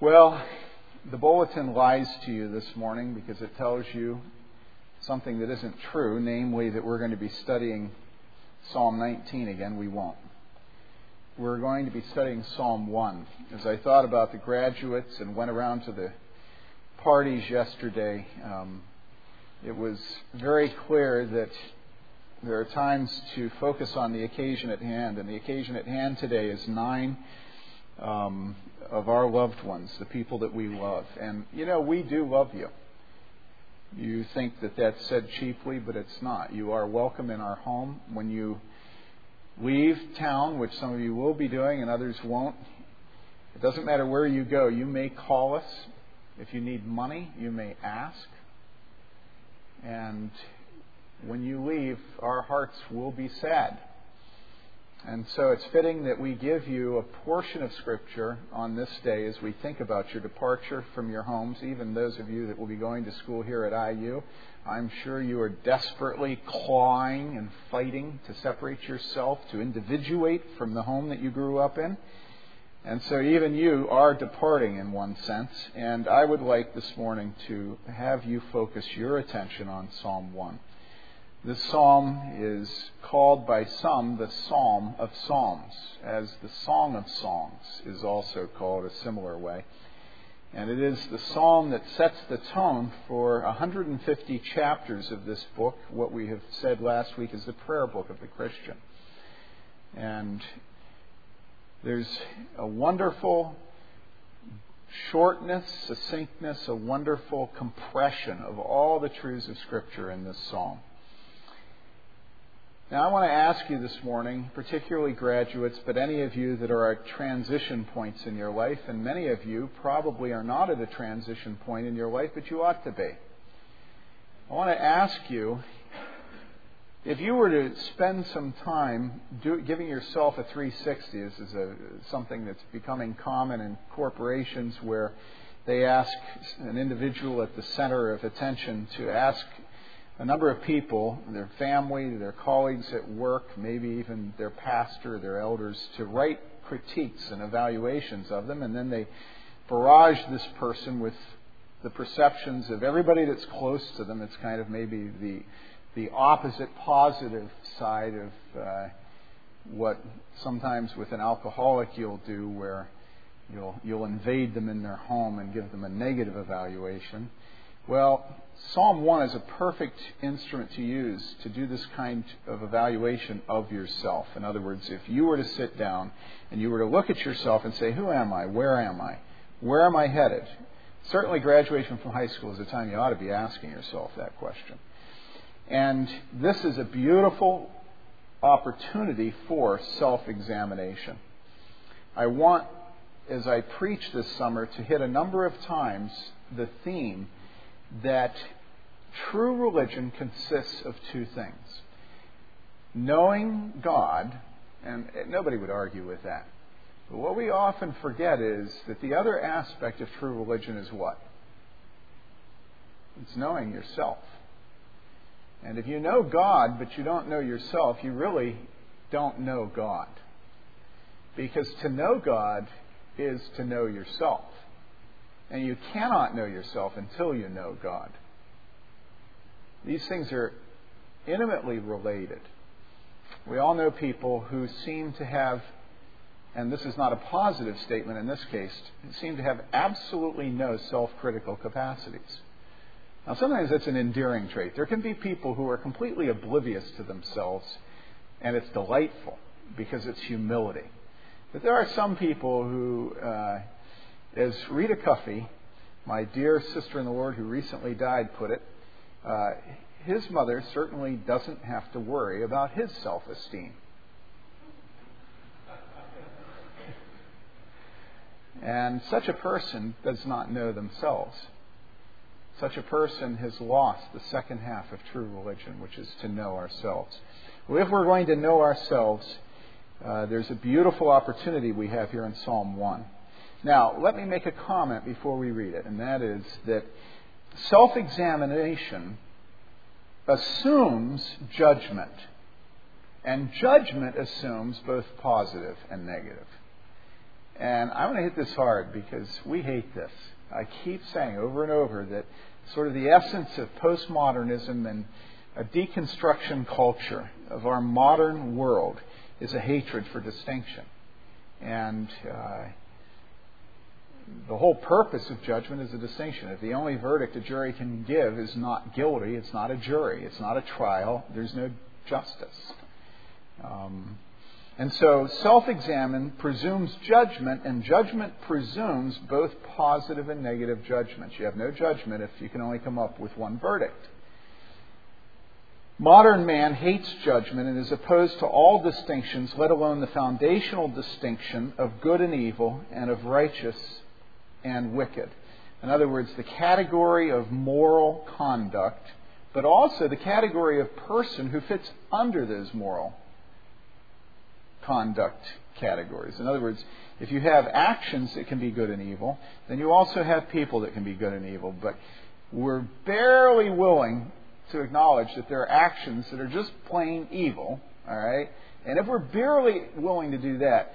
Well, the bulletin lies to you this morning because it tells you something that isn't true, namely that we're going to be studying Psalm 19 again. We won't. We're going to be studying Psalm 1. As I thought about the graduates and went around to the parties yesterday, um, it was very clear that there are times to focus on the occasion at hand, and the occasion at hand today is nine um, of our loved ones, the people that we love. And, you know, we do love you. You think that that's said cheaply, but it's not. You are welcome in our home. When you leave town, which some of you will be doing and others won't, it doesn't matter where you go. You may call us. If you need money, you may ask. And when you leave, our hearts will be sad and so it's fitting that we give you a portion of Scripture on this day as we think about your departure from your homes, even those of you that will be going to school here at IU. I'm sure you are desperately clawing and fighting to separate yourself, to individuate from the home that you grew up in. And so even you are departing in one sense. And I would like this morning to have you focus your attention on Psalm 1. This psalm is called by some the Psalm of Psalms, as the Song of Songs is also called a similar way. And it is the psalm that sets the tone for 150 chapters of this book, what we have said last week is the prayer book of the Christian. And there's a wonderful shortness, succinctness, a wonderful compression of all the truths of Scripture in this psalm. Now, I want to ask you this morning, particularly graduates, but any of you that are at transition points in your life, and many of you probably are not at a transition point in your life, but you ought to be. I want to ask you if you were to spend some time do, giving yourself a 360, this is a, something that's becoming common in corporations where they ask an individual at the center of attention to ask a number of people, their family, their colleagues at work, maybe even their pastor, their elders, to write critiques and evaluations of them, and then they barrage this person with the perceptions of everybody that's close to them. It's kind of maybe the the opposite positive side of uh, what sometimes with an alcoholic you'll do, where you'll you'll invade them in their home and give them a negative evaluation. Well, Psalm 1 is a perfect instrument to use to do this kind of evaluation of yourself. In other words, if you were to sit down and you were to look at yourself and say, Who am I? Where am I? Where am I headed? Certainly, graduation from high school is the time you ought to be asking yourself that question. And this is a beautiful opportunity for self examination. I want, as I preach this summer, to hit a number of times the theme that true religion consists of two things knowing God, and nobody would argue with that. But what we often forget is that the other aspect of true religion is what? It's knowing yourself. And if you know God, but you don't know yourself, you really don't know God. Because to know God is to know yourself. And you cannot know yourself until you know God. These things are intimately related. We all know people who seem to have, and this is not a positive statement in this case, seem to have absolutely no self critical capacities. Now, sometimes that's an endearing trait. There can be people who are completely oblivious to themselves, and it's delightful because it's humility. But there are some people who, uh, as Rita Cuffey, my dear sister in the Lord who recently died, put it, uh, his mother certainly doesn't have to worry about his self esteem. And such a person does not know themselves. Such a person has lost the second half of true religion, which is to know ourselves. Well, if we're going to know ourselves, uh, there's a beautiful opportunity we have here in Psalm 1. Now, let me make a comment before we read it, and that is that self examination assumes judgment, and judgment assumes both positive and negative. And I want to hit this hard because we hate this. I keep saying over and over that sort of the essence of postmodernism and a deconstruction culture of our modern world is a hatred for distinction. And uh, the whole purpose of judgment is a distinction. If the only verdict a jury can give is not guilty, it's not a jury, it's not a trial, there's no justice. Um, and so self examine presumes judgment, and judgment presumes both positive and negative judgments. You have no judgment if you can only come up with one verdict. Modern man hates judgment and is opposed to all distinctions, let alone the foundational distinction of good and evil and of righteous and wicked. In other words, the category of moral conduct, but also the category of person who fits under those moral conduct categories. In other words, if you have actions that can be good and evil, then you also have people that can be good and evil. But we're barely willing to acknowledge that there are actions that are just plain evil, all right? And if we're barely willing to do that,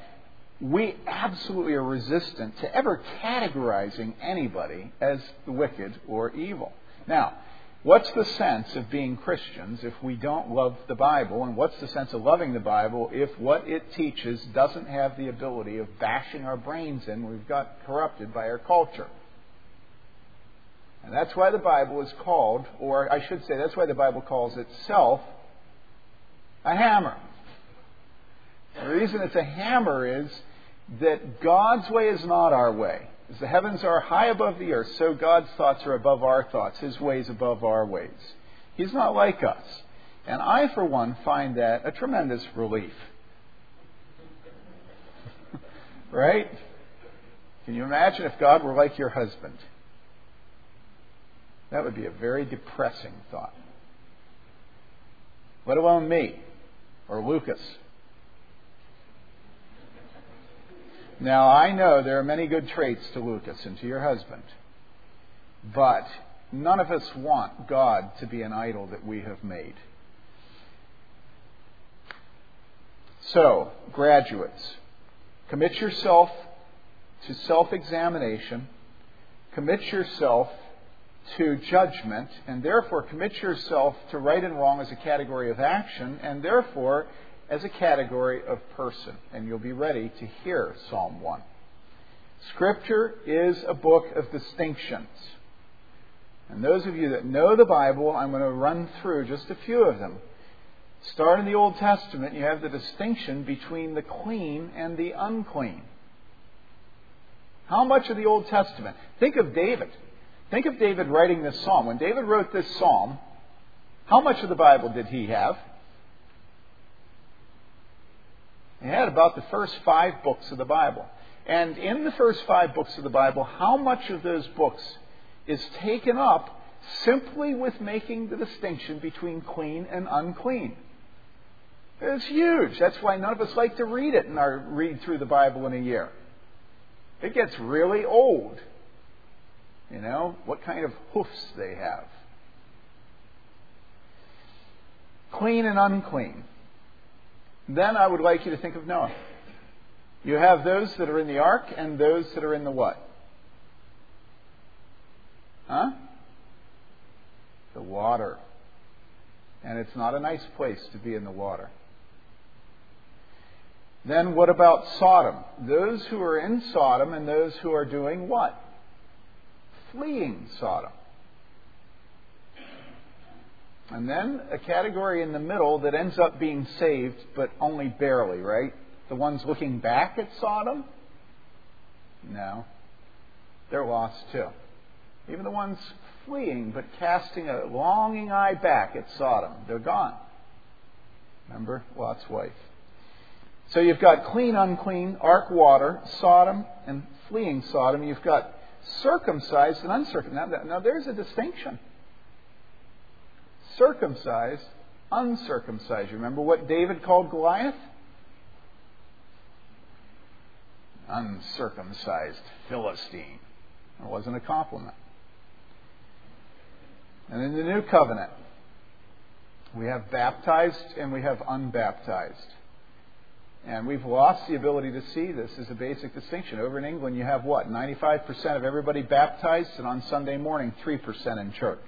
we absolutely are resistant to ever categorizing anybody as the wicked or evil. Now, What's the sense of being Christians if we don't love the Bible? And what's the sense of loving the Bible if what it teaches doesn't have the ability of bashing our brains in? We've got corrupted by our culture. And that's why the Bible is called, or I should say, that's why the Bible calls itself a hammer. The reason it's a hammer is that God's way is not our way. As the heavens are high above the earth, so God's thoughts are above our thoughts, His ways above our ways. He's not like us. And I, for one, find that a tremendous relief. right? Can you imagine if God were like your husband? That would be a very depressing thought. Let alone me or Lucas Now, I know there are many good traits to Lucas and to your husband, but none of us want God to be an idol that we have made. So, graduates, commit yourself to self examination, commit yourself to judgment, and therefore commit yourself to right and wrong as a category of action, and therefore as a category of person, and you'll be ready to hear Psalm 1. Scripture is a book of distinctions. And those of you that know the Bible, I'm going to run through just a few of them. Start in the Old Testament, you have the distinction between the clean and the unclean. How much of the Old Testament? Think of David. Think of David writing this psalm. When David wrote this psalm, how much of the Bible did he have? He had about the first five books of the Bible. And in the first five books of the Bible, how much of those books is taken up simply with making the distinction between clean and unclean? It's huge. That's why none of us like to read it in our read through the Bible in a year. It gets really old. You know, what kind of hoofs they have. Clean and unclean. Then I would like you to think of Noah. You have those that are in the ark and those that are in the what? Huh? The water. And it's not a nice place to be in the water. Then what about Sodom? Those who are in Sodom and those who are doing what? Fleeing Sodom. And then a category in the middle that ends up being saved, but only barely, right? The ones looking back at Sodom? No. They're lost too. Even the ones fleeing, but casting a longing eye back at Sodom, they're gone. Remember Lot's wife. So you've got clean, unclean, ark water, Sodom, and fleeing Sodom. You've got circumcised and uncircumcised. Now, now there's a distinction circumcised, uncircumcised. You remember what David called Goliath? Uncircumcised Philistine. It wasn't a compliment. And in the new covenant, we have baptized and we have unbaptized. And we've lost the ability to see this as a basic distinction. Over in England, you have what? 95% of everybody baptized, and on Sunday morning, 3% in church.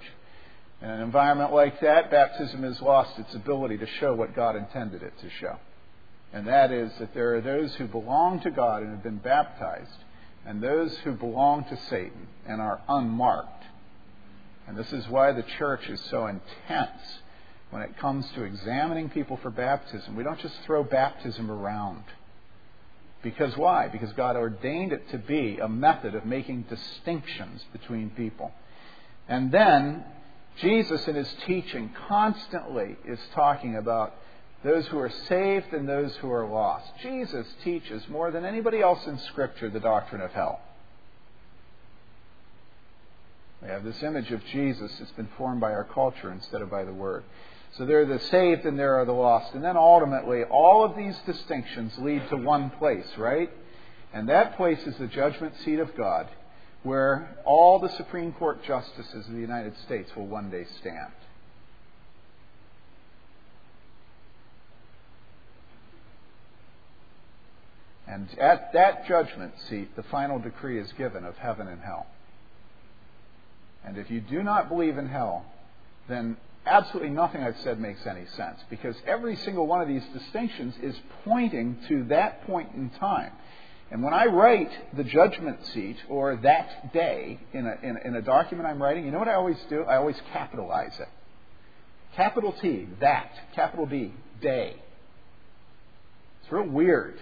In an environment like that, baptism has lost its ability to show what God intended it to show. And that is that there are those who belong to God and have been baptized, and those who belong to Satan and are unmarked. And this is why the church is so intense when it comes to examining people for baptism. We don't just throw baptism around. Because why? Because God ordained it to be a method of making distinctions between people. And then, Jesus in his teaching constantly is talking about those who are saved and those who are lost. Jesus teaches more than anybody else in Scripture the doctrine of hell. We have this image of Jesus that's been formed by our culture instead of by the Word. So there are the saved and there are the lost. And then ultimately, all of these distinctions lead to one place, right? And that place is the judgment seat of God, where all the Supreme Court justices of the United States will one day stand. And at that judgment seat, the final decree is given of heaven and hell. And if you do not believe in hell, then absolutely nothing I've said makes any sense because every single one of these distinctions is pointing to that point in time. And when I write the judgment seat or that day in a, in in a document I'm writing, you know what I always do? I always capitalize it. Capital T, that. Capital D, day. It's real weird.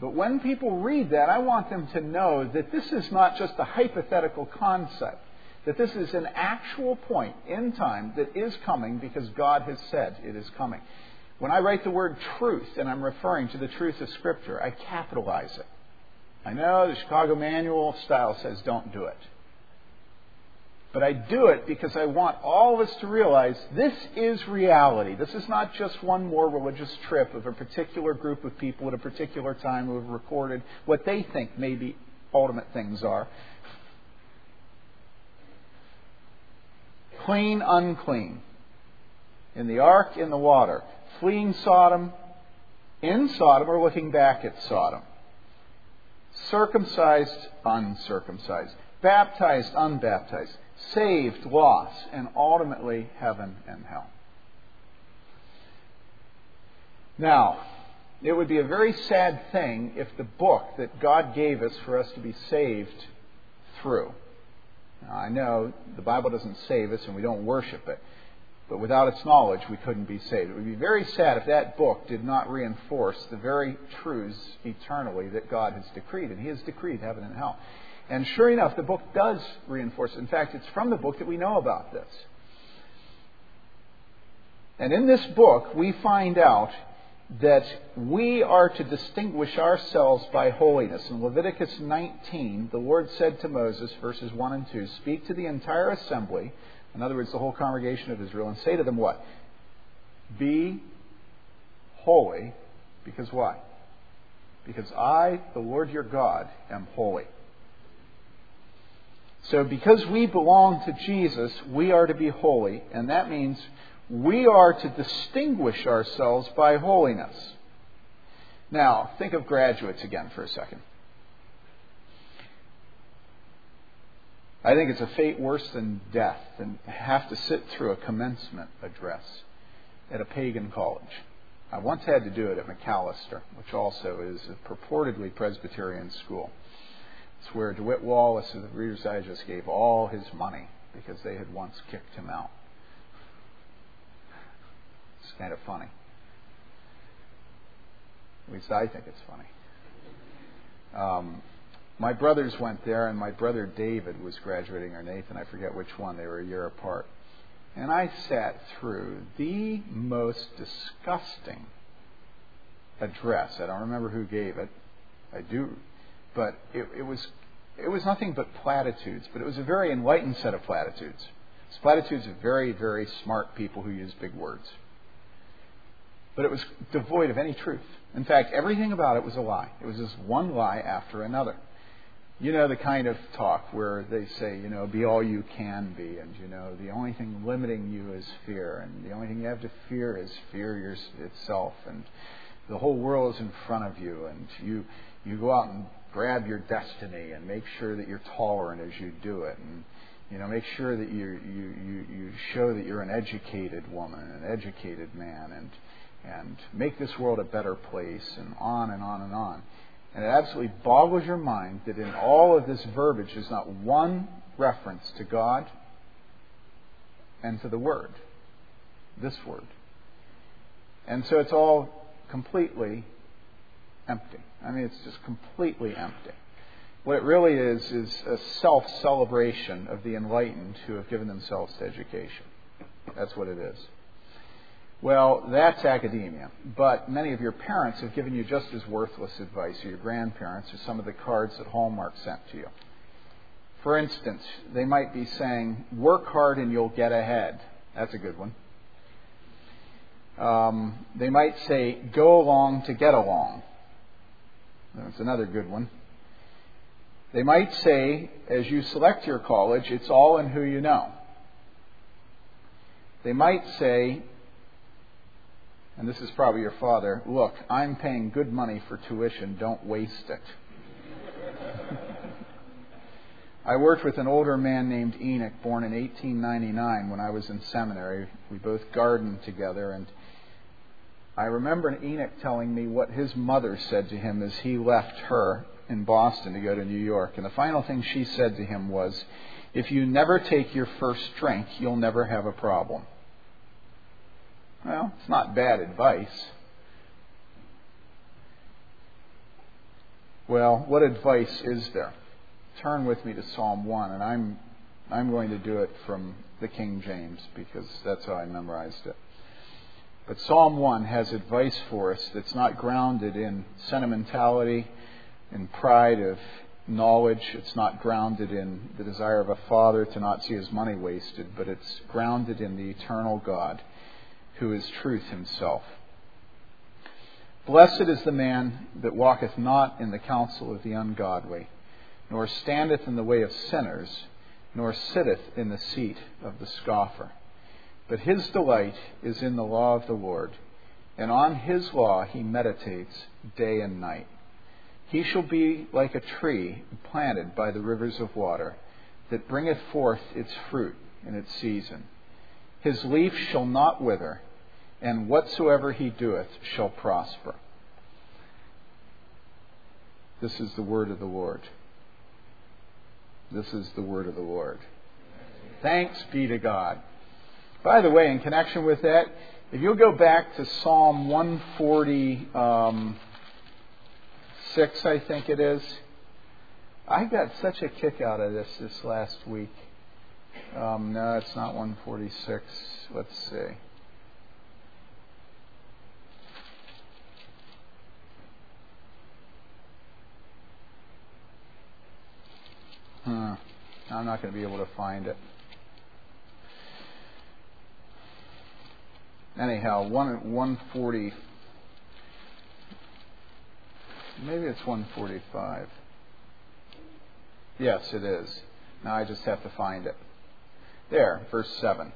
But when people read that, I want them to know that this is not just a hypothetical concept that this is an actual point in time that is coming because God has said it is coming. When I write the word truth and I'm referring to the truth of Scripture, I capitalize it. I know the Chicago Manual style says don't do it. But I do it because I want all of us to realize this is reality. This is not just one more religious trip of a particular group of people at a particular time who have recorded what they think maybe ultimate things are. clean, unclean. In the ark, in the water. Fleeing Sodom, in Sodom, or looking back at Sodom. Circumcised, uncircumcised. Baptized, unbaptized. Saved, lost, and ultimately heaven and hell. Now, it would be a very sad thing if the book that God gave us for us to be saved through now, I know the Bible doesn't save us and we don't worship it, but without its knowledge, we couldn't be saved. It would be very sad if that book did not reinforce the very truths eternally that God has decreed, and He has decreed heaven and hell. And sure enough, the book does reinforce. In fact, it's from the book that we know about this. And in this book, we find out that we are to distinguish ourselves by holiness. In Leviticus 19, the Lord said to Moses, verses 1 and 2, Speak to the entire assembly, in other words, the whole congregation of Israel, and say to them what? Be holy, because why? Because I, the Lord your God, am holy. So, because we belong to Jesus, we are to be holy, and that means we are to distinguish ourselves by holiness. Now, think of graduates again for a second. I think it's a fate worse than death than have to sit through a commencement address at a pagan college. I once had to do it at Macalester, which also is a purportedly Presbyterian school. It's where DeWitt Wallace of the Reader's Digest gave all his money because they had once kicked him out. It's kind of funny. At least I think it's funny. Um, my brothers went there, and my brother David was graduating, or Nathan, I forget which one. They were a year apart. And I sat through the most disgusting address. I don't remember who gave it. I do, but it, it was it was nothing but platitudes. But it was a very enlightened set of platitudes. It's platitudes of very very smart people who use big words but it was devoid of any truth. In fact, everything about it was a lie. It was just one lie after another. You know, the kind of talk where they say, you know, be all you can be, and, you know, the only thing limiting you is fear, and the only thing you have to fear is fear itself, and the whole world is in front of you, and you you go out and grab your destiny and make sure that you're tolerant as you do it, and you know make sure that you you you, you show that you're an educated woman, an educated man, and and make this world a better place, and on and on and on. And it absolutely boggles your mind that in all of this verbiage, there's not one reference to God and to the Word, this Word. And so it's all completely empty. I mean, it's just completely empty. What it really is, is a self celebration of the enlightened who have given themselves to education. That's what it is. Well, that's academia. But many of your parents have given you just as worthless advice, or your grandparents, or some of the cards that Hallmark sent to you. For instance, they might be saying, work hard and you'll get ahead. That's a good one. Um, they might say, go along to get along. That's another good one. They might say, as you select your college, it's all in who you know. They might say, and this is probably your father, look, I'm paying good money for tuition, don't waste it. I worked with an older man named Enoch, born in 1899 when I was in seminary. We both gardened together, and I remember Enoch telling me what his mother said to him as he left her in Boston to go to New York. And the final thing she said to him was, If you never take your first drink, you'll never have a problem. Well, it's not bad advice. Well, what advice is there? Turn with me to Psalm 1, and I'm, I'm going to do it from the King James because that's how I memorized it. But Psalm 1 has advice for us that's not grounded in sentimentality, and pride of knowledge. It's not grounded in the desire of a father to not see his money wasted, but it's grounded in the eternal God who is truth himself. Blessed is the man that walketh not in the counsel of the ungodly, nor standeth in the way of sinners, nor sitteth in the seat of the scoffer. But his delight is in the law of the Lord, and on his law he meditates day and night. He shall be like a tree planted by the rivers of water, that bringeth forth its fruit in its season his leaf shall not wither, and whatsoever he doeth shall prosper. This is the word of the Lord. This is the word of the Lord. Thanks be to God. By the way, in connection with that, if you'll go back to Psalm 146, um, I think it is, I got such a kick out of this this last week. Um, no, it's not 146. Let's see. Huh. I'm not going to be able to find it. Anyhow, one 140. Maybe it's 145. Yes, it is. Now I just have to find it. There, verse 7.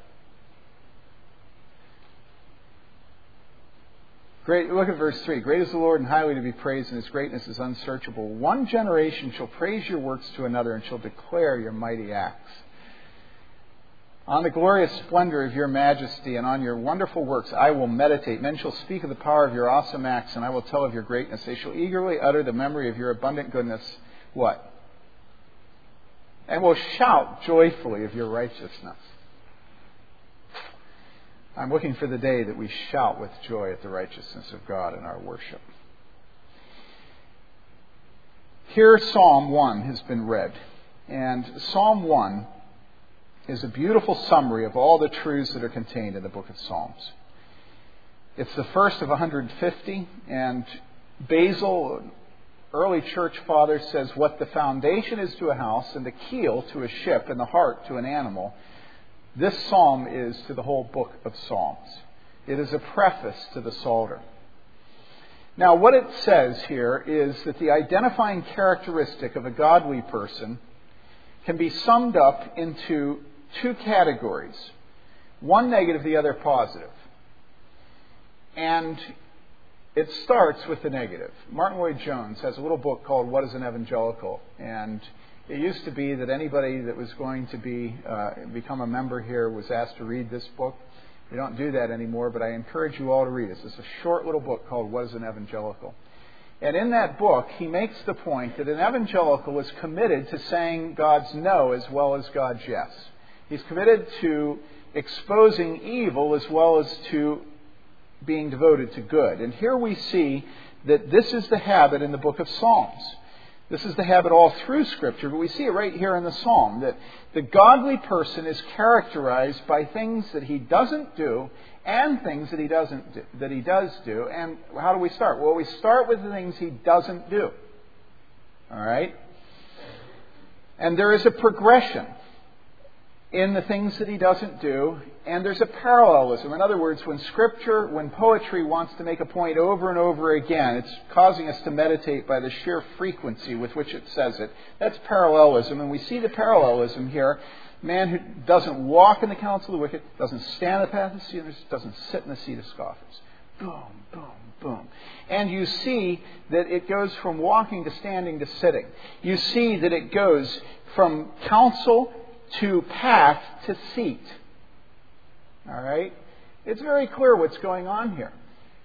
Great, look at verse 3. Great is the Lord and highly to be praised, and his greatness is unsearchable. One generation shall praise your works to another and shall declare your mighty acts. On the glorious splendor of your majesty and on your wonderful works I will meditate. Men shall speak of the power of your awesome acts, and I will tell of your greatness. They shall eagerly utter the memory of your abundant goodness. What? And will shout joyfully of your righteousness. I'm looking for the day that we shout with joy at the righteousness of God in our worship. Here, Psalm 1 has been read. And Psalm 1 is a beautiful summary of all the truths that are contained in the book of Psalms. It's the first of 150, and Basil, early church father says what the foundation is to a house and the keel to a ship and the heart to an animal, this psalm is to the whole book of Psalms. It is a preface to the Psalter. Now, what it says here is that the identifying characteristic of a godly person can be summed up into two categories one negative, the other positive. And it starts with the negative. Martyn Lloyd-Jones has a little book called What is an Evangelical? And it used to be that anybody that was going to be uh, become a member here was asked to read this book. We don't do that anymore, but I encourage you all to read it. It's a short little book called What is an Evangelical? And in that book, he makes the point that an evangelical is committed to saying God's no as well as God's yes. He's committed to exposing evil as well as to being devoted to good. And here we see that this is the habit in the book of Psalms. This is the habit all through Scripture, but we see it right here in the Psalm that the godly person is characterized by things that he doesn't do and things that he doesn't do, that he does do. And how do we start? Well, we start with the things he doesn't do. All right? And there is a progression in the things that he doesn't do, and there's a parallelism. In other words, when scripture, when poetry wants to make a point over and over again, it's causing us to meditate by the sheer frequency with which it says it. That's parallelism, and we see the parallelism here. Man who doesn't walk in the counsel of the wicked, doesn't stand in the path of sinners, doesn't sit in the seat of scoffers. Boom, boom, boom. And you see that it goes from walking to standing to sitting. You see that it goes from counsel to path to seat. All right? It's very clear what's going on here.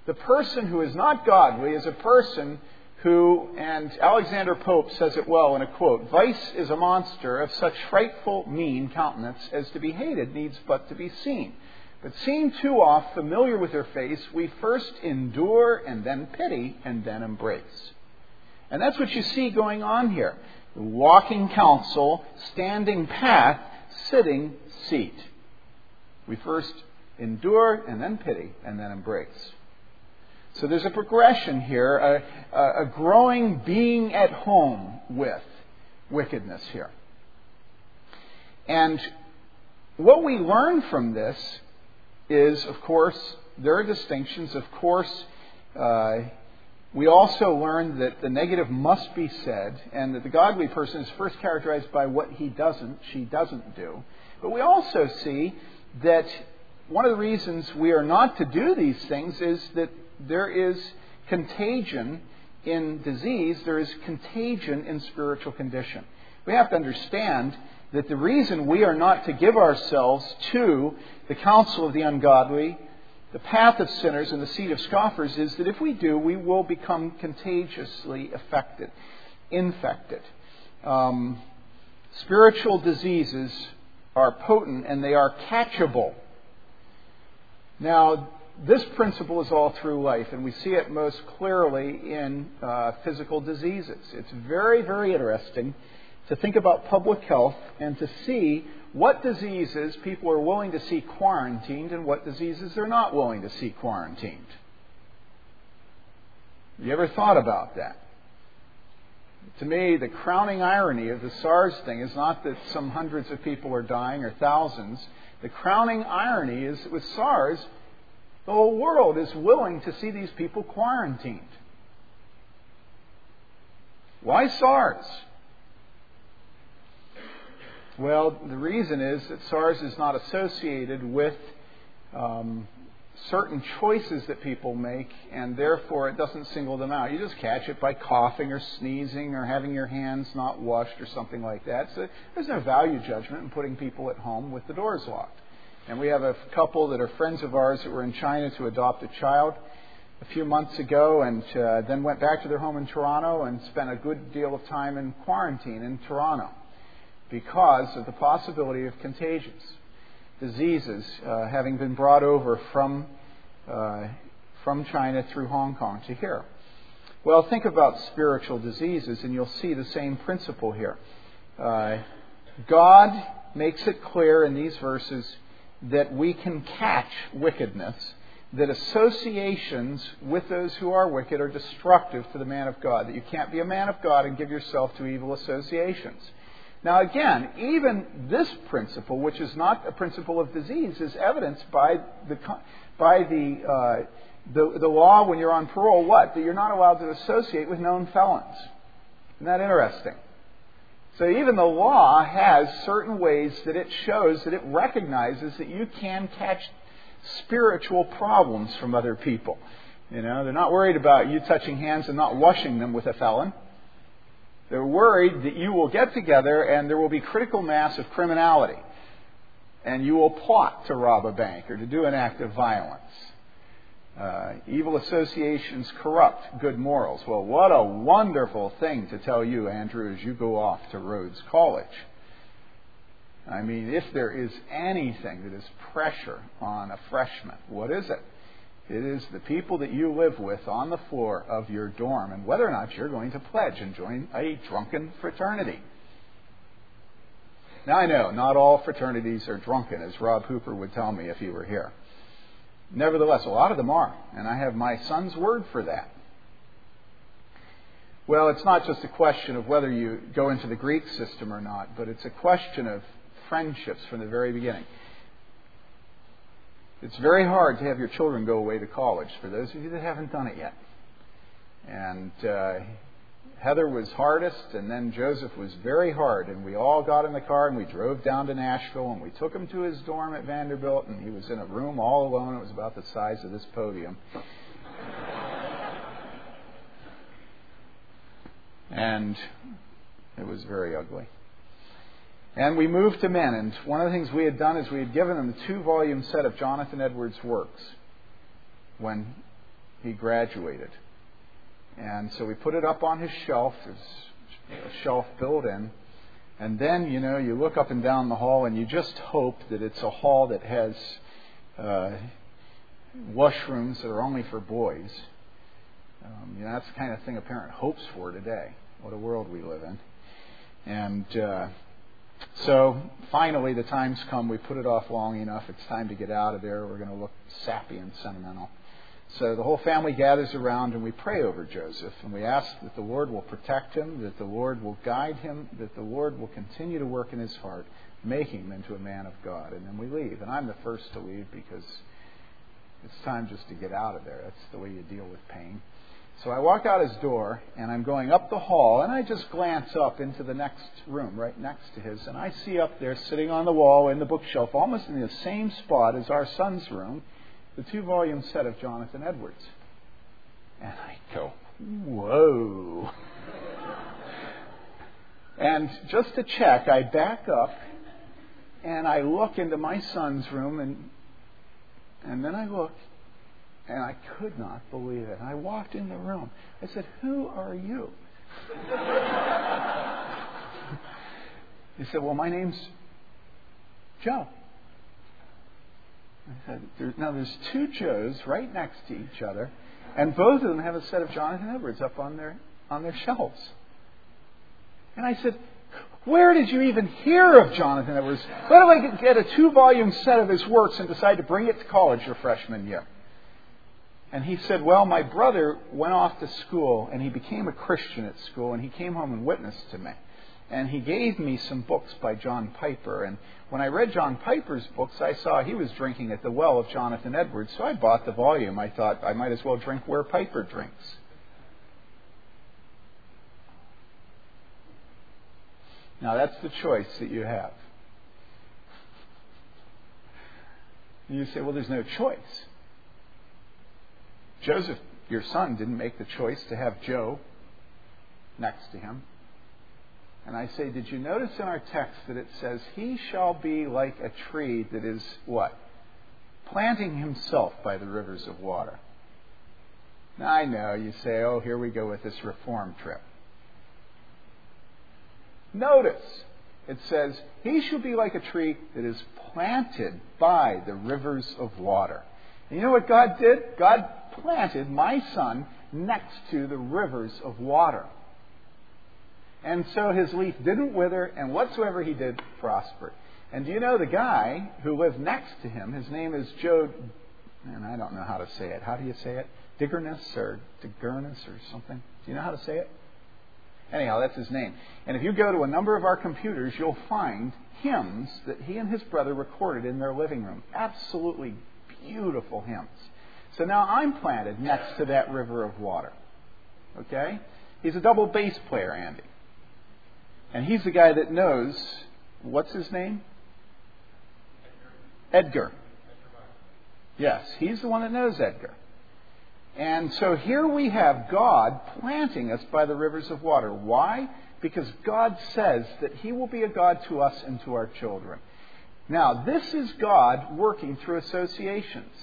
The person who is not godly is a person who, and Alexander Pope says it well in a quote Vice is a monster of such frightful, mean countenance as to be hated needs but to be seen. But seen too oft, familiar with her face, we first endure and then pity and then embrace. And that's what you see going on here walking counsel, standing path, sitting seat. We first endure and then pity and then embrace. So there's a progression here, a, a growing being at home with wickedness here. And what we learn from this is, of course, there are distinctions. Of course, uh, we also learn that the negative must be said, and that the godly person is first characterized by what he doesn't, she doesn't do. But we also see that one of the reasons we are not to do these things is that there is contagion in disease, there is contagion in spiritual condition. We have to understand that the reason we are not to give ourselves to the counsel of the ungodly, the path of sinners and the seat of scoffers is that if we do, we will become contagiously affected, infected. Um, spiritual diseases are potent and they are catchable. Now, this principle is all through life, and we see it most clearly in uh, physical diseases. It's very, very interesting to think about public health and to see what diseases people are willing to see quarantined and what diseases they're not willing to see quarantined. You ever thought about that? To me, the crowning irony of the SARS thing is not that some hundreds of people are dying or thousands. The crowning irony is that with SARS, the whole world is willing to see these people quarantined. Why SARS? Well, the reason is that SARS is not associated with um, certain choices that people make, and therefore it doesn't single them out. You just catch it by coughing or sneezing or having your hands not washed or something like that. So there's no value judgment in putting people at home with the doors locked. And we have a couple that are friends of ours that were in China to adopt a child a few months ago and uh, then went back to their home in Toronto and spent a good deal of time in quarantine in Toronto because of the possibility of contagions, diseases uh, having been brought over from, uh, from China through Hong Kong to here. Well, think about spiritual diseases, and you'll see the same principle here. Uh, God makes it clear in these verses that we can catch wickedness, that associations with those who are wicked are destructive to the man of God, that you can't be a man of God and give yourself to evil associations. Now, again, even this principle, which is not a principle of disease, is evidenced by the, by the, uh, the, the law when you're on parole. What? That you're not allowed to associate with known felons. Isn't that interesting? So even the law has certain ways that it shows that it recognizes that you can catch spiritual problems from other people. You know, they're not worried about you touching hands and not washing them with a felon. They're worried that you will get together and there will be critical mass of criminality. And you will plot to rob a bank or to do an act of violence. Uh, evil associations corrupt good morals. Well, what a wonderful thing to tell you, Andrew, as you go off to Rhodes College. I mean, if there is anything that is pressure on a freshman, what is it? It is the people that you live with on the floor of your dorm and whether or not you're going to pledge and join a drunken fraternity. Now, I know not all fraternities are drunken, as Rob Hooper would tell me if he were here. Nevertheless, a lot of them are, and I have my son's word for that. Well, it's not just a question of whether you go into the Greek system or not, but it's a question of friendships from the very beginning. It's very hard to have your children go away to college, for those of you that haven't done it yet. And uh, Heather was hardest, and then Joseph was very hard. And we all got in the car and we drove down to Nashville, and we took him to his dorm at Vanderbilt, and he was in a room all alone. It was about the size of this podium. and it was very ugly. And we moved to men, and one of the things we had done is we had given him the two volume set of Jonathan Edwards' works when he graduated. And so we put it up on his shelf. his shelf built in. And then, you know, you look up and down the hall and you just hope that it's a hall that has uh, washrooms that are only for boys. Um, you know, that's the kind of thing a parent hopes for today. What a world we live in. And uh, so finally, the time's come. We put it off long enough. It's time to get out of there. We're going to look sappy and sentimental. So the whole family gathers around and we pray over Joseph and we ask that the Lord will protect him, that the Lord will guide him, that the Lord will continue to work in his heart, making him into a man of God. And then we leave. And I'm the first to leave because it's time just to get out of there. That's the way you deal with pain. So I walk out his door and I'm going up the hall and I just glance up into the next room right next to his and I see up there sitting on the wall in the bookshelf almost in the same spot as our son's room the two volume set of Jonathan Edwards. And I go, whoa. and just to check, I back up and I look into my son's room and and then I look and I could not believe it. I walked in the room. I said, Who are you? he said, Well, my name's Joe. I said, there, now there's two Joes right next to each other, and both of them have a set of Jonathan Edwards up on their on their shelves. And I said, where did you even hear of Jonathan Edwards? Where did I get a two volume set of his works and decide to bring it to college your freshman year? And he said, Well, my brother went off to school and he became a Christian at school and he came home and witnessed to me and he gave me some books by John Piper. And when I read John Piper's books, I saw he was drinking at the well of Jonathan Edwards, so I bought the volume. I thought I might as well drink where Piper drinks. Now that's the choice that you have. And you say, well, there's no choice. Joseph, your son, didn't make the choice to have Joe next to him. And I say, did you notice in our text that it says, He shall be like a tree that is what? Planting himself by the rivers of water. Now, I know you say, oh, here we go with this reform trip. Notice, it says, He shall be like a tree that is planted by the rivers of water. And you know what God did? God planted my son next to the rivers of water. And so his leaf didn't wither, and whatsoever he did prospered. And do you know the guy who lived next to him? His name is Joe, and I don't know how to say it. How do you say it? Diggernus or Diggernus or something? Do you know how to say it? Anyhow, that's his name. And if you go to a number of our computers, you'll find hymns that he and his brother recorded in their living room. Absolutely beautiful hymns. So now I'm planted next to that river of water. Okay? He's a double bass player, Andy. And he's the guy that knows, what's his name? Edgar. Yes, he's the one that knows Edgar. And so here we have God planting us by the rivers of water. Why? Because God says that He will be a God to us and to our children. Now, this is God working through associations.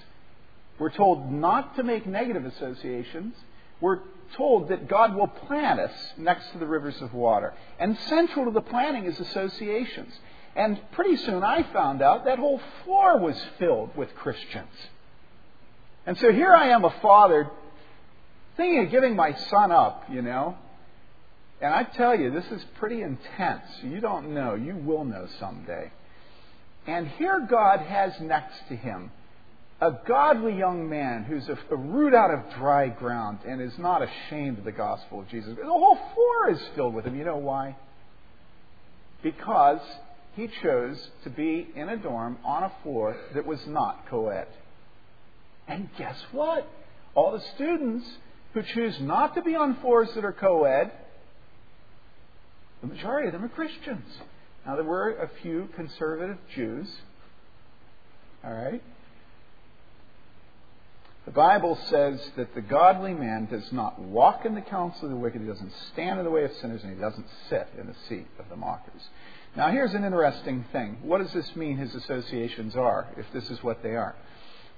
We're told not to make negative associations. We're told that God will plant us next to the rivers of water. And central to the planting is associations. And pretty soon I found out that whole floor was filled with Christians. And so here I am, a father, thinking of giving my son up, you know. And I tell you, this is pretty intense. You don't know. You will know someday. And here God has next to him a godly young man who's a, a, root out of dry ground and is not ashamed of the gospel of Jesus. The whole floor is filled with him. You know why? Because he chose to be in a dorm on a floor that was not co ed. And guess what? All the students who choose not to be on floors that are co ed, the majority of them are Christians. Now, there were a few conservative Jews, all right? The Bible says that the godly man does not walk in the counsel of the wicked, he doesn't stand in the way of sinners, and he doesn't sit in the seat of the mockers. Now, here's an interesting thing. What does this mean his associations are, if this is what they are?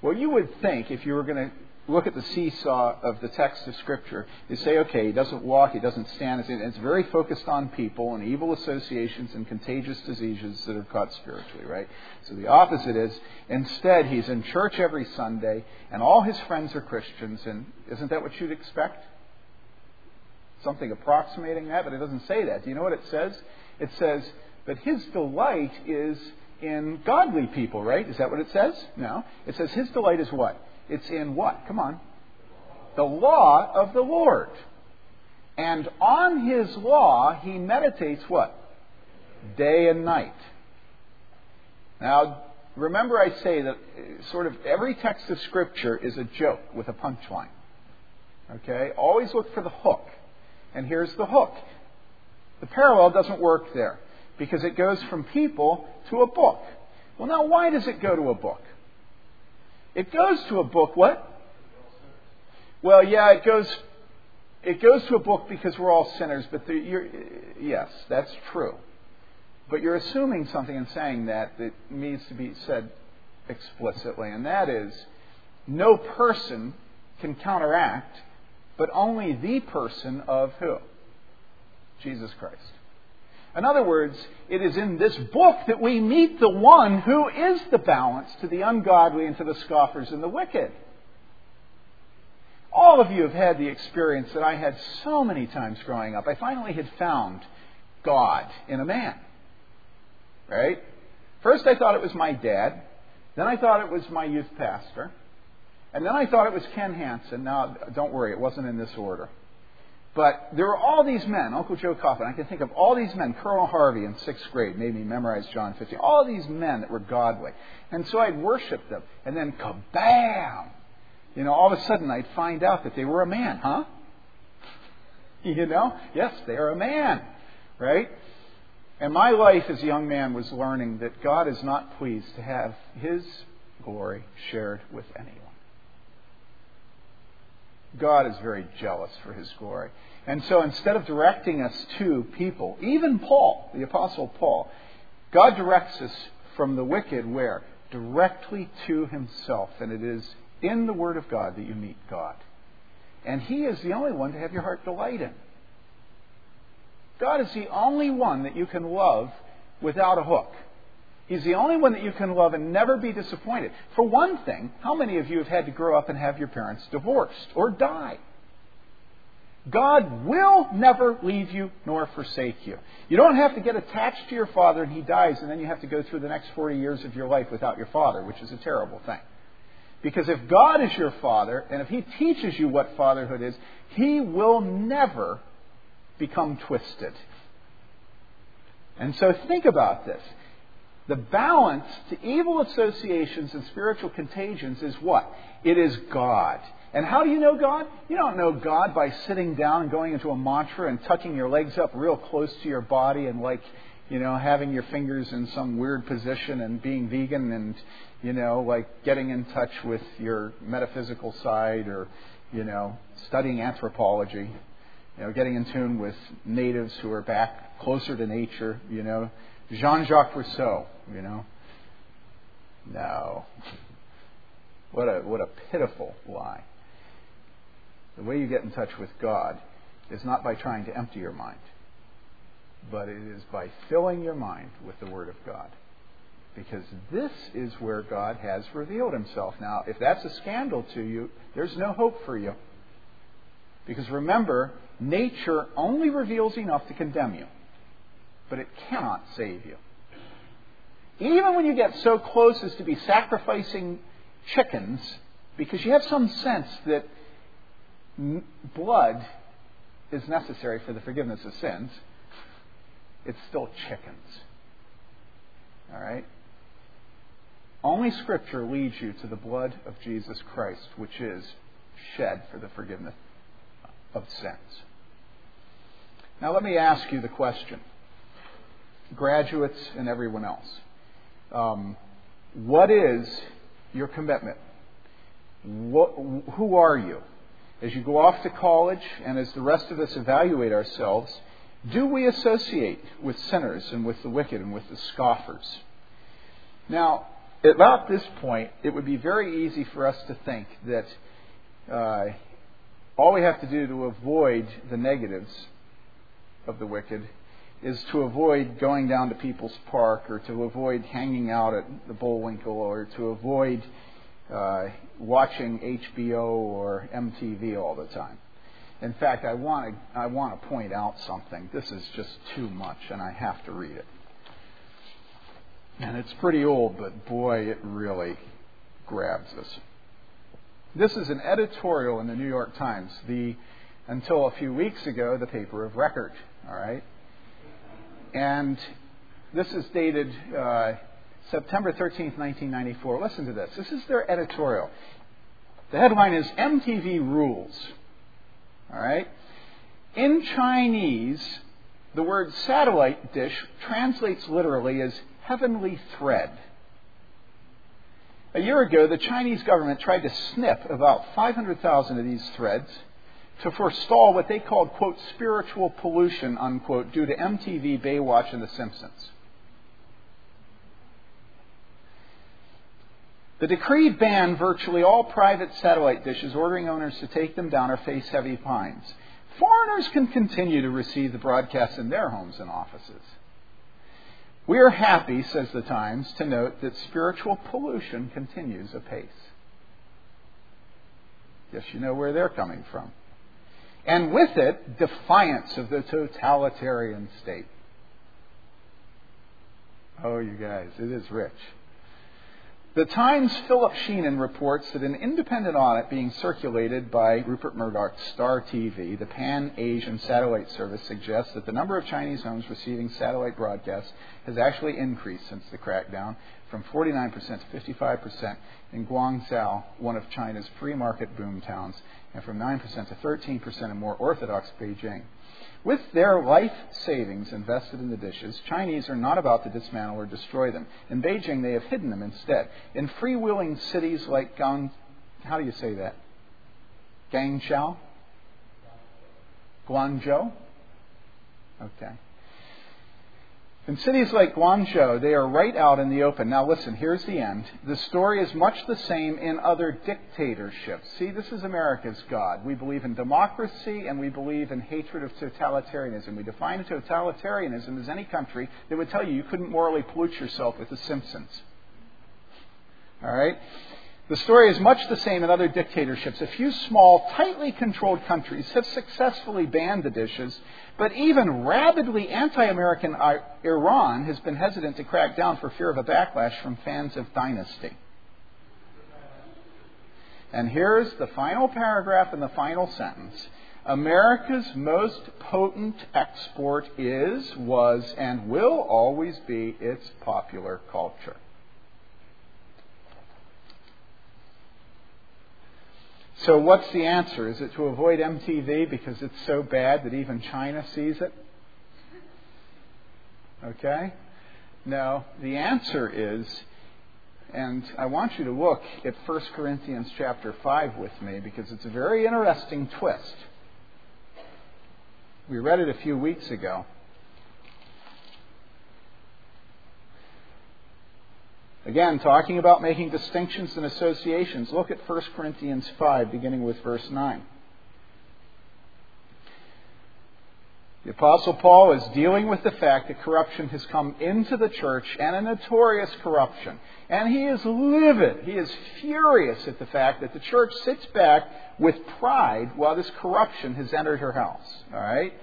Well, you would think if you were going to look at the seesaw of the text of Scripture, you say, okay, he doesn't walk, he doesn't stand. It's very focused on people and evil associations and contagious diseases that are caught spiritually, right? So the opposite is, instead, he's in church every Sunday and all his friends are Christians. And isn't that what you'd expect? Something approximating that, but it doesn't say that. Do you know what it says? It says, but his delight is in godly people, right? Is that what it says? No. It says his delight is what? It's in what? Come on. The law of the Lord. And on his law, he meditates what? Day and night. Now, remember I say that uh, sort of every text of Scripture is a joke with a punchline. Okay? Always look for the hook. And here's the hook. The parallel doesn't work there because it goes from people to a book. Well, now, why does it go to a book? It goes to a book, what? Well, yeah, it goes. It goes to a book because we're all sinners, but the, yes, that's true. But you're assuming something in saying that that needs to be said explicitly, and that is no person can counteract, but only the person of who? Jesus Christ. In other words, it is in this book that we meet the one who is the balance to the ungodly and to the scoffers and the wicked. All of you have had the experience that I had so many times growing up. I finally had found God in a man. Right? First, I thought it was my dad. Then I thought it was my youth pastor. And then I thought it was Ken Hansen. Now, don't worry, it wasn't in this order. But there were all these men, Uncle Joe Coffin, I can think of all these men, Colonel Harvey in sixth grade made me memorize John 15, all these men that were godly. And so I'd worship them. And then kabam! You know, all of a sudden I'd find out that they were a man, huh? You know? Yes, they are a man. Right? And my life as a young man was learning that God is not pleased to have His glory shared with anyone. God is very jealous for his glory. And so instead of directing us to people, even Paul, the Apostle Paul, God directs us from the wicked where? Directly to himself. And it is in the Word of God that you meet God. And he is the only one to have your heart delight in. God is the only one that you can love without a hook. He's the only one that you can love and never be disappointed. For one thing, how many of you have had to grow up and have your parents divorced or die? God will never leave you nor forsake you. You don't have to get attached to your father and he dies and then you have to go through the next 40 years of your life without your father, which is a terrible thing. Because if God is your father and if he teaches you what fatherhood is, he will never become twisted. And so think about this. The balance to evil associations and spiritual contagions is what? It is God. And how do you know God? You don't know God by sitting down and going into a mantra and tucking your legs up real close to your body and like, you know, having your fingers in some weird position and being vegan and, you know, like getting in touch with your metaphysical side or, you know, studying anthropology, you know, getting in tune with natives who are back closer to nature, you know, Jean-Jacques Rousseau, you know. No. What a what a pitiful lie. The way you get in touch with God is not by trying to empty your mind, but it is by filling your mind with the Word of God. Because this is where God has revealed Himself. Now, if that's a scandal to you, there's no hope for you. Because remember, nature only reveals enough to condemn you, but it cannot save you. Even when you get so close as to be sacrificing chickens, because you have some sense that blood is necessary for the forgiveness of sins, it's still chickens. All right? Only Scripture leads you to the blood of Jesus Christ, which is shed for the forgiveness of sins. Now, let me ask you the question, graduates and everyone else. Um, what is your commitment? What, who are you? As you go off to college and as the rest of us evaluate ourselves, do we associate with sinners and with the wicked and with the scoffers? Now, about this point, it would be very easy for us to think that uh, all we have to do to avoid the negatives of the wicked is to avoid going down to People's Park or to avoid hanging out at the Bullwinkle or to avoid uh, watching HBO or MTV all the time. In fact, I want to I want to point out something. This is just too much, and I have to read it. And it's pretty old, but boy, it really grabs us. This is an editorial in the New York Times, the until a few weeks ago the paper of record. All right, and this is dated uh, September 13th, 1994. Listen to this. This is their editorial. The headline is MTV Rules. All right? In Chinese, the word satellite dish translates literally as heavenly thread. A year ago, the Chinese government tried to snip about 500,000 of these threads to forestall what they called, quote, spiritual pollution, unquote, due to MTV, Baywatch, and The Simpsons. The decree banned virtually all private satellite dishes, ordering owners to take them down or face heavy fines. Foreigners can continue to receive the broadcasts in their homes and offices. We are happy, says the Times, to note that spiritual pollution continues apace. Guess you know where they're coming from. And with it, defiance of the totalitarian state. Oh, you guys, it is rich. The Times' Philip Shenon reports that an independent audit being circulated by Rupert Murdoch's Star TV, the pan Asian satellite service, suggests that the number of Chinese homes receiving satellite broadcasts has actually increased since the crackdown from 49% to 55% in Guangzhou, one of China's free market boom towns, and from 9% to 13% in more orthodox Beijing. With their life savings invested in the dishes, Chinese are not about to dismantle or destroy them. In Beijing, they have hidden them instead. In freewheeling cities like Gang, how do you say that? Guangzhou? Guangzhou? Okay. In cities like Guangzhou, they are right out in the open. Now, listen, here's the end. The story is much the same in other dictatorships. See, this is America's God. We believe in democracy and we believe in hatred of totalitarianism. We define totalitarianism as any country that would tell you you couldn't morally pollute yourself with The Simpsons. All right? The story is much the same in other dictatorships. A few small, tightly controlled countries have successfully banned the dishes, but even rabidly anti American Iran has been hesitant to crack down for fear of a backlash from fans of Dynasty. And here's the final paragraph and the final sentence. America's most potent export is, was, and will always be its popular culture. So, what's the answer? Is it to avoid MTV because it's so bad that even China sees it? Okay? No. The answer is And I want you to look at 1 Corinthians chapter 5 with me because it's a very interesting twist. We read it a few weeks ago. Again, talking about making distinctions and associations, look at 1 Corinthians 5, beginning with verse 9. The Apostle Paul is dealing with the fact that corruption has come into the church and a notorious corruption. And he is livid. He is furious at the fact that the church sits back with pride while this corruption has entered her house. All right?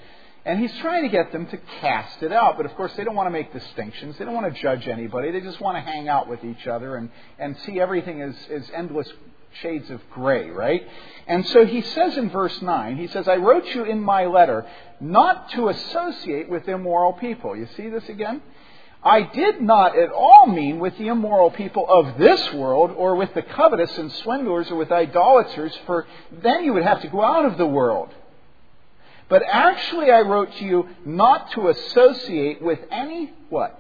And he's trying to get them to cast it out. But of course, they don't want to make distinctions. They don't want to judge anybody. They just want to hang out with each other and, and see everything as, as endless shades of gray, right? And so he says in verse 9, he says, I wrote you in my letter not to associate with immoral people. You see this again? I did not at all mean with the immoral people of this world, or with the covetous and swindlers, or with idolaters, for then you would have to go out of the world. But actually, I wrote to you not to associate with any what?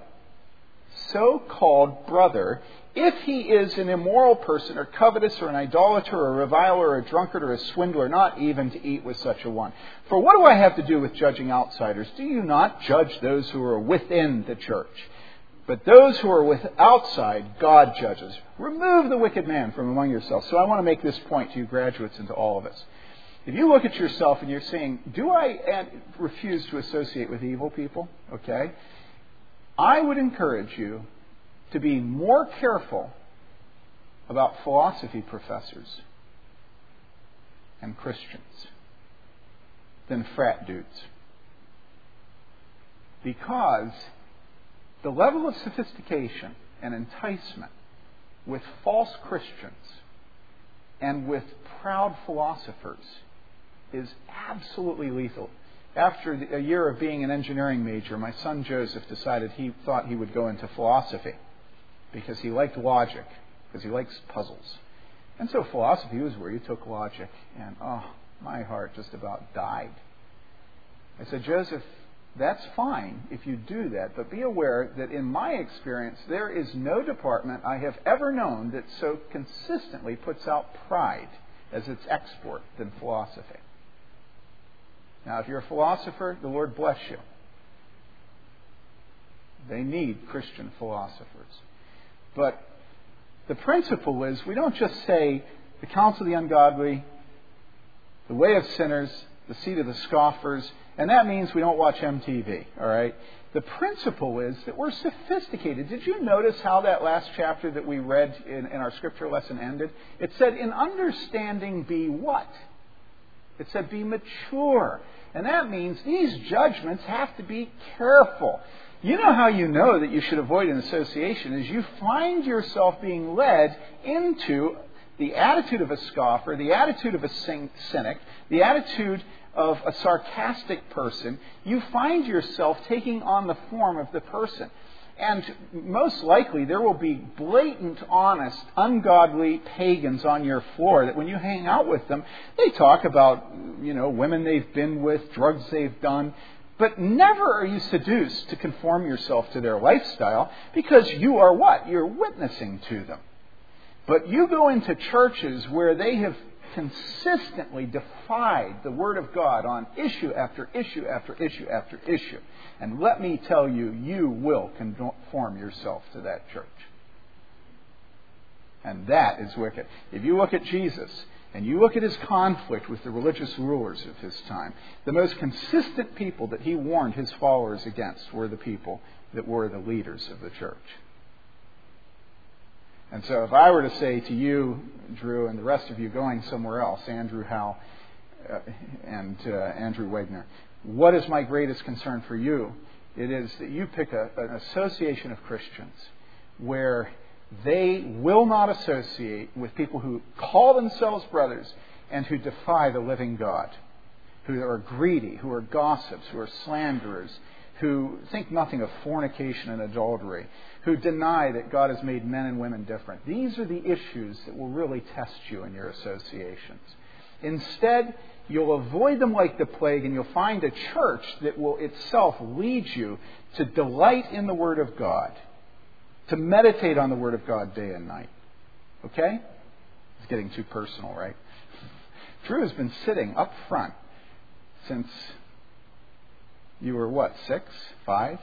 So called brother if he is an immoral person or covetous or an idolater or a reviler or a drunkard or a swindler, not even to eat with such a one. For what do I have to do with judging outsiders? Do you not judge those who are within the church? But those who are with outside, God judges. Remove the wicked man from among yourselves. So I want to make this point to you graduates and to all of us. If you look at yourself and you're saying, do I refuse to associate with evil people? Okay. I would encourage you to be more careful about philosophy professors and Christians than frat dudes. Because the level of sophistication and enticement with false Christians and with proud philosophers is absolutely lethal. After a year of being an engineering major, my son Joseph decided he thought he would go into philosophy because he liked logic, because he likes puzzles. And so philosophy was where you took logic, and oh, my heart just about died. I said, Joseph, that's fine if you do that, but be aware that in my experience, there is no department I have ever known that so consistently puts out pride as its export than philosophy. Now, if you're a philosopher, the Lord bless you. They need Christian philosophers. But the principle is we don't just say the counsel of the ungodly, the way of sinners, the seat of the scoffers, and that means we don't watch MTV, all right? The principle is that we're sophisticated. Did you notice how that last chapter that we read in, in our scripture lesson ended? It said, In understanding, be what? It said, Be mature. And that means these judgments have to be careful. You know how you know that you should avoid an association is you find yourself being led into the attitude of a scoffer, the attitude of a cynic, the attitude of a sarcastic person. You find yourself taking on the form of the person. And most likely, there will be blatant, honest, ungodly pagans on your floor that when you hang out with them, they talk about, you know, women they've been with, drugs they've done. But never are you seduced to conform yourself to their lifestyle because you are what? You're witnessing to them. But you go into churches where they have consistently defied the Word of God on issue after issue after issue after issue. And let me tell you, you will conform yourself to that church. And that is wicked. If you look at Jesus, and you look at his conflict with the religious rulers of his time, the most consistent people that he warned his followers against were the people that were the leaders of the church. And so, if I were to say to you, Drew, and the rest of you going somewhere else, Andrew Howe uh, and uh, Andrew Wegner, what is my greatest concern for you? It is that you pick a, an association of Christians where they will not associate with people who call themselves brothers and who defy the living God, who are greedy, who are gossips, who are slanderers, who think nothing of fornication and adultery, who deny that God has made men and women different. These are the issues that will really test you in your associations. Instead, you'll avoid them like the plague and you'll find a church that will itself lead you to delight in the Word of God to meditate on the Word of God day and night. Okay? It's getting too personal, right? Drew has been sitting up front since you were what, six, five,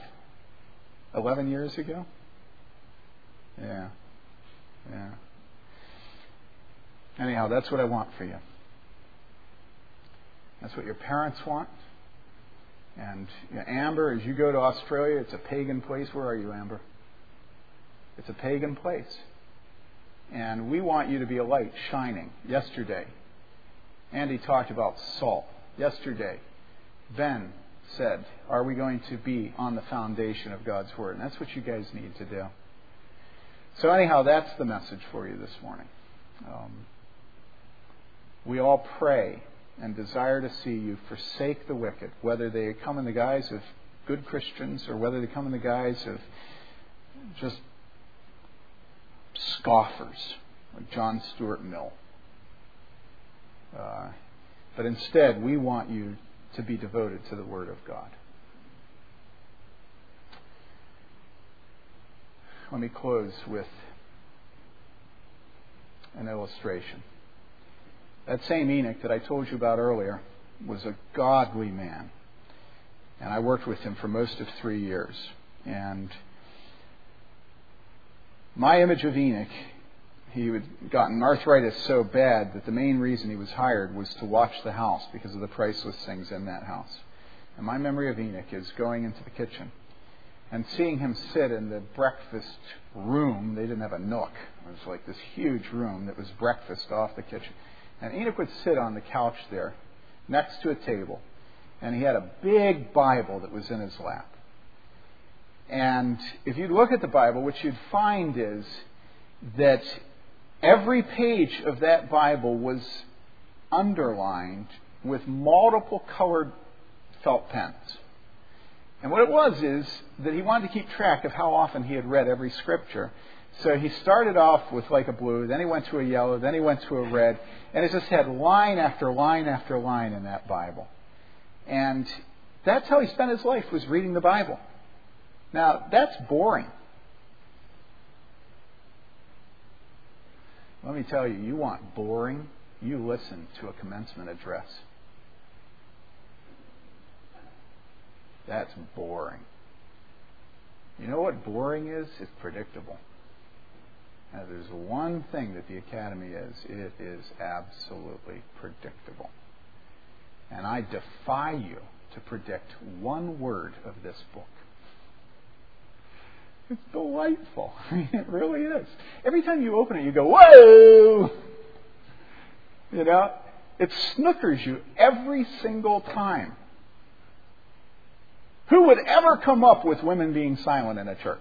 eleven years ago? Yeah. Yeah. Anyhow, that's what I want for you. That's what your parents want. And you know, Amber, as you go to Australia, it's a pagan place. Where are you, Amber? It's a pagan place. And we want you to be a light shining. Yesterday, Andy talked about salt. Yesterday, Ben said, Are we going to be on the foundation of God's Word? And that's what you guys need to do. So, anyhow, that's the message for you this morning. Um, we all pray and desire to see you forsake the wicked, whether they come in the guise of good Christians or whether they come in the guise of just scoffers like John Stuart Mill. Uh, but instead, we want you to be devoted to the Word of God. Let me close with an illustration. That same Enoch that I told you about earlier was a godly man. And I worked with him for most of three years. And my image of Enoch, he had gotten arthritis so bad that the main reason he was hired was to watch the house because of the priceless things in that house. And my memory of Enoch is going into the kitchen and seeing him sit in the breakfast room. They didn't have a nook. It was like this huge room that was breakfast off the kitchen. And Enoch would sit on the couch there next to a table, and he had a big Bible that was in his lap. And if you look at the Bible, what you'd find is that every page of that Bible was underlined with multiple colored felt pens. And what it was is that he wanted to keep track of how often he had read every scripture. So he started off with like a blue, then he went to a yellow, then he went to a red, and it just had line after line after line in that Bible. And that's how he spent his life was reading the Bible. Now, that's boring. Let me tell you, you want boring, you listen to a commencement address. That's boring. You know what boring is? It's predictable. Now, there's one thing that the Academy is it is absolutely predictable. And I defy you to predict one word of this book. It's delightful. It really is. Every time you open it, you go, whoa! You know, it snookers you every single time. Who would ever come up with women being silent in a church?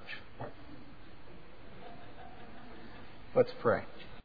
Let's pray.